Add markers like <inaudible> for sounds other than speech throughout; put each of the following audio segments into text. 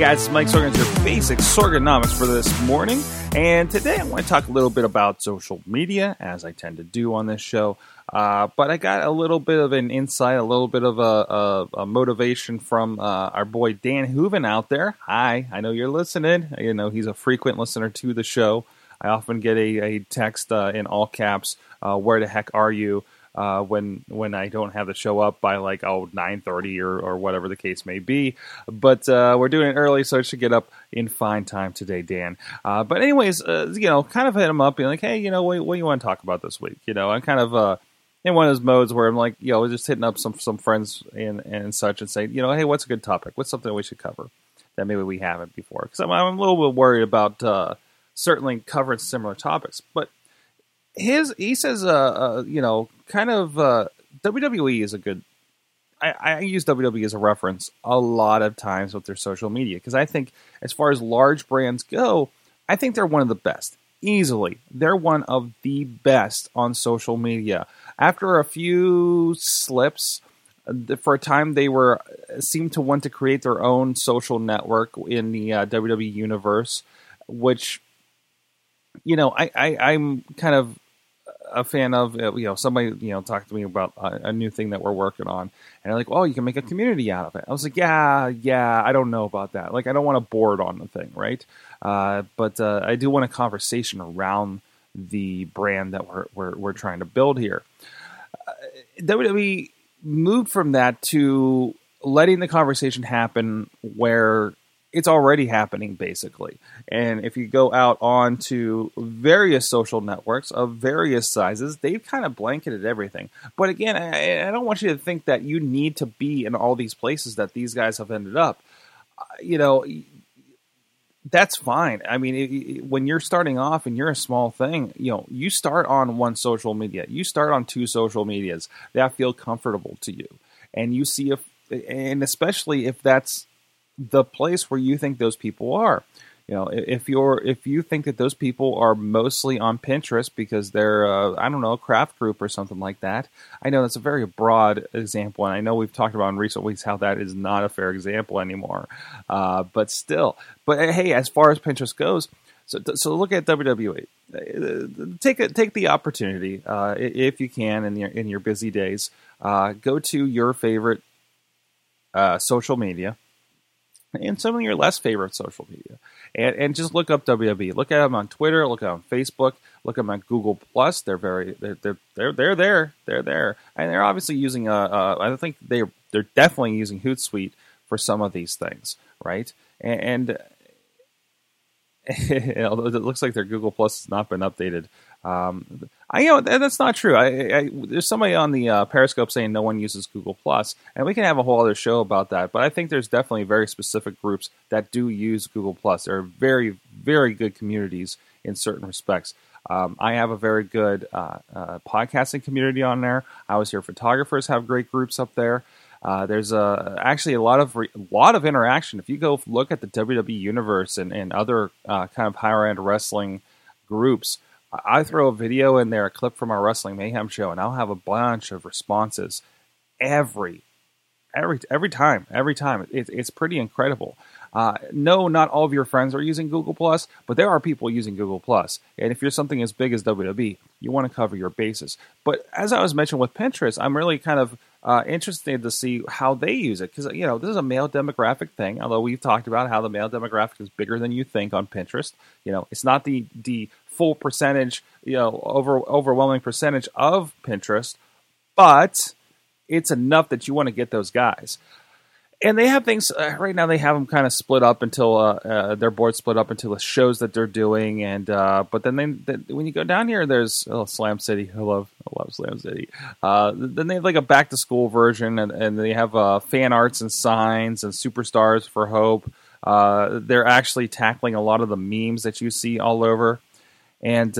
Guys, it's Mike Sorgan's your basic Sorganomics for this morning. And today I want to talk a little bit about social media, as I tend to do on this show. Uh, but I got a little bit of an insight, a little bit of a, a, a motivation from uh, our boy Dan Hooven out there. Hi, I know you're listening. You know, he's a frequent listener to the show. I often get a, a text uh, in all caps, uh, where the heck are you? Uh, when when I don't have the show up by like oh or or whatever the case may be. But uh, we're doing it early, so I should get up in fine time today, Dan. Uh, but anyways, uh, you know, kind of hit him up, being like, hey, you know, what, what do you want to talk about this week? You know, I'm kind of uh, in one of those modes where I'm like, you know, just hitting up some some friends and and such, and saying, you know, hey, what's a good topic? What's something we should cover that maybe we haven't before? Because I'm, I'm a little bit worried about uh, certainly covering similar topics, but his he says, uh, uh you know, kind of uh, WWE is a good. I, I use WWE as a reference a lot of times with their social media because I think, as far as large brands go, I think they're one of the best. Easily, they're one of the best on social media. After a few slips, for a time they were seemed to want to create their own social network in the uh, WWE universe, which you know I, I I'm kind of a fan of uh, you know somebody you know talked to me about a, a, new thing that we're working on. And like oh you can make a community out of it. I was like yeah yeah i don't know about that. Like i don't want to board on the thing right? Uh, but uh, i do want a conversation around the brand that we're we're, we're trying to build here. Uh, wwe moved from that to letting the conversation happen where it's already happening basically. And if you go out onto various social networks of various sizes, they've kind of blanketed everything. But again, I, I, don't want you to think that you need to be in all these places that these guys have ended up. Uh, you know, that's fine. I mean, it, it, when you're starting off and you're a small thing, you know, you start on one social media, you start on two social medias that feel comfortable to you, and you see if, and especially if that's the place where you think those people are. You know, if you're if you think that those people are mostly on Pinterest because they're uh, I don't know craft group or something like that, I know that's a very broad example, and I know we've talked about in recent weeks how that is not a fair example anymore. Uh, but still, but uh, hey, as far as Pinterest goes, so so look at WWE. Uh, take a, take the opportunity uh, if you can in your in your busy days. Uh, go to your favorite uh, social media and some of your less favorite social media. And, and just look up WWE. Look at them on Twitter. Look at them on Facebook. Look at them on Google Plus. They're very they're they're they're, there. They're there, and they're obviously using a. a I think they they're definitely using Hootsuite for some of these things, right? And, and <laughs> although it looks like their Google Plus has not been updated, um, I you know that's not true. I, I, there's somebody on the uh, Periscope saying no one uses Google Plus, and we can have a whole other show about that. But I think there's definitely very specific groups that do use Google Plus. There are very very good communities in certain respects. Um, I have a very good uh, uh, podcasting community on there. I always hear photographers have great groups up there. Uh, there's a, actually a lot of re- lot of interaction. If you go look at the WWE universe and, and other uh, kind of higher end wrestling groups, I throw a video in there, a clip from our Wrestling Mayhem show, and I'll have a bunch of responses every every every time. Every time, it, it's pretty incredible. Uh, no, not all of your friends are using Google Plus, but there are people using Google Plus. And if you're something as big as WWE, you want to cover your bases. But as I was mentioning with Pinterest, I'm really kind of uh, interested to see how they use it because you know this is a male demographic thing. Although we've talked about how the male demographic is bigger than you think on Pinterest. You know, it's not the the full percentage, you know, over overwhelming percentage of Pinterest, but it's enough that you want to get those guys. And they have things uh, right now. They have them kind of split up until uh, uh, their board split up into the shows that they're doing, and uh, but then they, they, when you go down here, there's oh, Slam City. I love I love Slam City. Uh, then they have like a back to school version, and, and they have uh, fan arts and signs and superstars for hope. they're actually tackling a lot of the memes that you see all over, and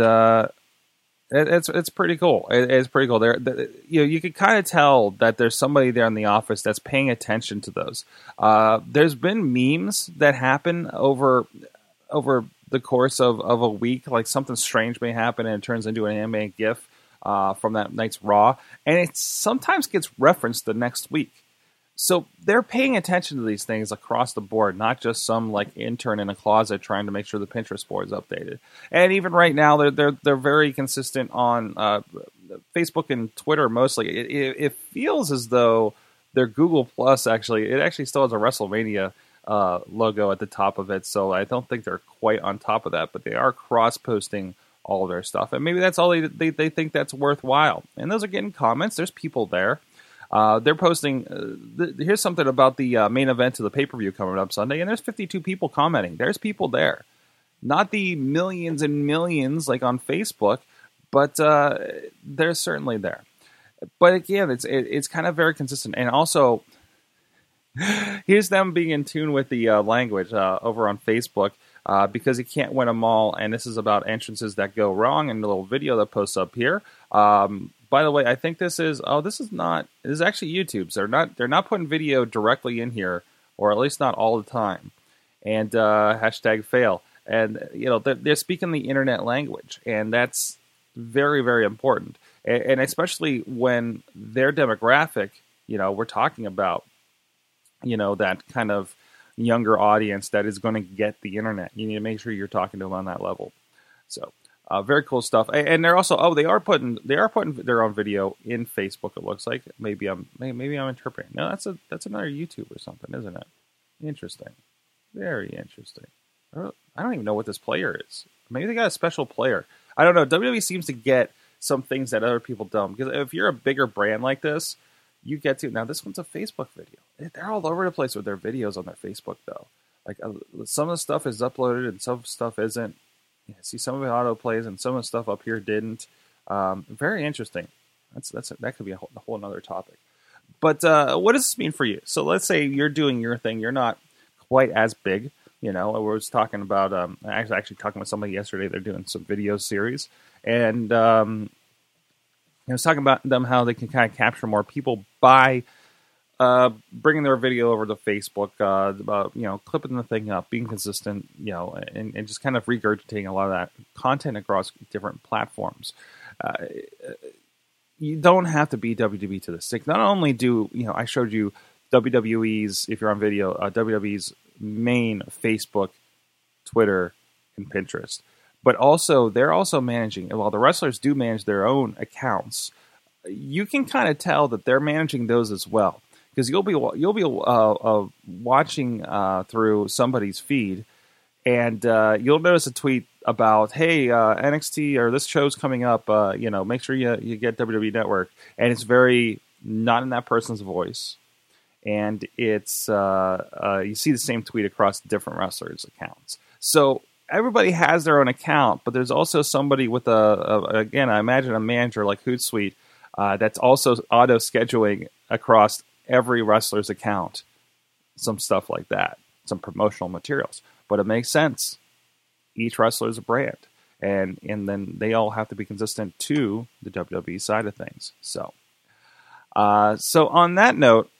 it, it's it's pretty cool. It, it's pretty cool. There, the, you know, you can kind of tell that there's somebody there in the office that's paying attention to those. Uh, there's been memes that happen over over the course of, of a week, like something strange may happen and it turns into an anime GIF uh, from that night's Raw, and it sometimes gets referenced the next week. So they're paying attention to these things across the board, not just some like intern in a closet trying to make sure the Pinterest board is updated. And even right now, they're they're they're very consistent on uh, Facebook and Twitter mostly. It, it, it, feels as though their Google Plus actually it actually still has a WrestleMania uh, logo at the top of it, so I don't think they're quite on top of that, but they are cross posting all of their stuff, and maybe that's all they, they they think that's worthwhile. And those are getting comments. There's people there. Uh, they're posting. Uh, th- here's something about the uh, main event of the pay per view coming up Sunday, and there's 52 people commenting. There's people there, not the millions and millions like on Facebook, but uh, they're certainly there. But again, it's it, it's kind of very consistent, and also <sighs> here's them being in tune with the uh, language uh, over on Facebook. Uh, because you can't win them all. And this is about entrances that go wrong. And the little video that posts up here. Um, by the way, I think this is oh, this is not this is actually YouTube's. They're not they're not putting video directly in here, or at least not all the time. And uh, hashtag fail. And you know they're, they're, speaking the internet language, and that's very very important. And, and especially when their demographic, you know, we're talking about, you know, that kind of younger audience that is going to get the internet. You need to make sure you're talking to them on that level. So uh, very cool stuff, and they're also oh they are putting they are putting their own video in Facebook. It looks like maybe I'm maybe I'm interpreting. No, that's a that's another YouTube or something, isn't it? Interesting, very interesting. I don't even know what this player is. Maybe they got a special player. I don't know. WWE seems to get some things that other people don't. Because if you're a bigger brand like this, you get to now. This one's a Facebook video. They're all over the place with their videos on their Facebook though. Like uh, some of the stuff is uploaded and some stuff isn't see some of it auto plays and some of the stuff up here didn't. Um, very interesting. That's that's that could be a whole, a whole another topic. But uh, what does this mean for you? So let's say you're doing your thing. You're not quite as big. You know, I was talking about. Um, I was actually talking with somebody yesterday. They're doing some video series, and um, I was talking about them how they can kind of capture more people by uh, bringing their video over to Facebook, uh, uh, you know, clipping the thing up, being consistent, you know, and, and, just kind of regurgitating a lot of that content across different platforms. Uh, you don't have to be WWE to the stick. Not only do you know, I showed you WWE's if you're on video, uh, WWE's main Facebook, Twitter, and Pinterest, but also they're also managing. While the wrestlers do manage their own accounts, you can kind of tell that they're managing those as well because you'll be you'll be uh, uh, watching uh, through somebody's feed, and uh, you'll notice a tweet about hey uh, NXT or this show's coming up. Uh, you know, make sure you you get WWE Network, and it's very not in that person's voice, and it's you see the same tweet across different wrestlers' accounts. So everybody has their own account, but there's also somebody with a, a again, I imagine a manager like Hootsuite uh, that's also auto scheduling across every wrestler's account, some stuff like that, some promotional materials. But it makes sense. Each wrestler is a brand, and and then they all have to be consistent to the WWE side of things. So, uh, so on that note,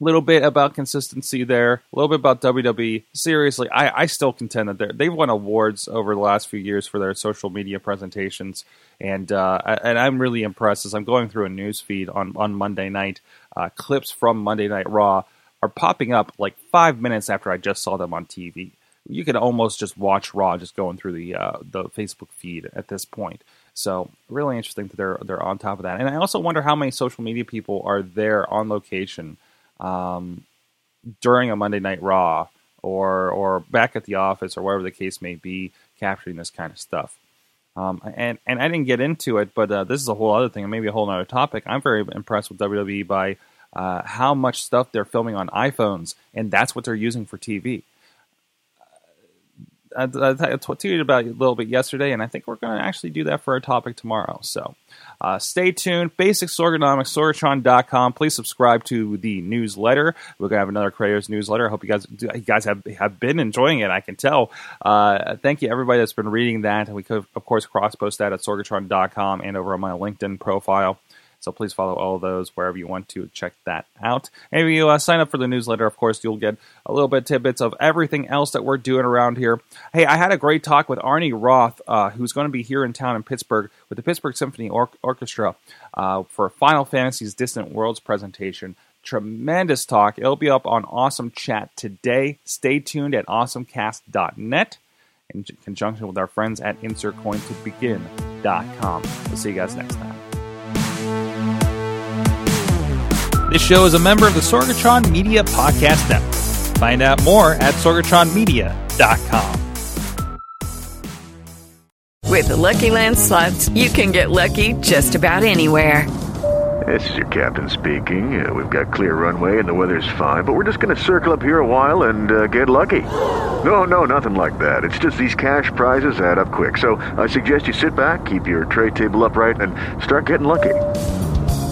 little bit about consistency there, a little bit about WWE. Seriously, I, I still contend that they've won awards over the last few years for their social media presentations, and uh, and I'm really impressed as I'm going through a news feed on on Monday night uh, clips from Monday Night Raw are popping up like five minutes after I just saw them on TV. You can almost just watch Raw just going through the uh, the Facebook feed at this point. So really interesting that they're they're on top of that. And I also wonder how many social media people are there on location um, during a Monday Night Raw or or back at the office or wherever the case may be, capturing this kind of stuff. Um, and and I didn't get into it, but uh, this is a whole other thing, and maybe a whole other topic. I'm very impressed with WWE by uh, how much stuff they're filming on iPhones, and that's what they're using for TV. I, I, I tweeted about it a little bit yesterday, and I think we're going to actually do that for our topic tomorrow. So uh, stay tuned. Basic Sorganomics, Sorgatron.com. Please subscribe to the newsletter. We're going to have another creators newsletter. I hope you guys you guys have, have been enjoying it. I can tell. Uh, thank you, everybody that's been reading that. And we could, of course, cross post that at Sorgatron.com and over on my LinkedIn profile. So please follow all of those wherever you want to check that out. And if you uh, sign up for the newsletter, of course, you'll get a little bit tidbits of everything else that we're doing around here. Hey, I had a great talk with Arnie Roth, uh, who's going to be here in town in Pittsburgh with the Pittsburgh Symphony or- Orchestra uh, for Final Fantasy's Distant Worlds presentation. Tremendous talk. It'll be up on Awesome Cast today. Stay tuned at awesomecast.net in conjunction with our friends at InsertCoinToBegin.com. We'll see you guys next time. This show is a member of the Sorgatron Media Podcast Network. Find out more at sorgatronmedia.com. With the Lucky Land slots, you can get lucky just about anywhere. This is your captain speaking. Uh, we've got clear runway and the weather's fine, but we're just going to circle up here a while and uh, get lucky. <gasps> No, no, nothing like that. It's just these cash prizes add up quick. So I suggest you sit back, keep your tray table upright, and start getting lucky.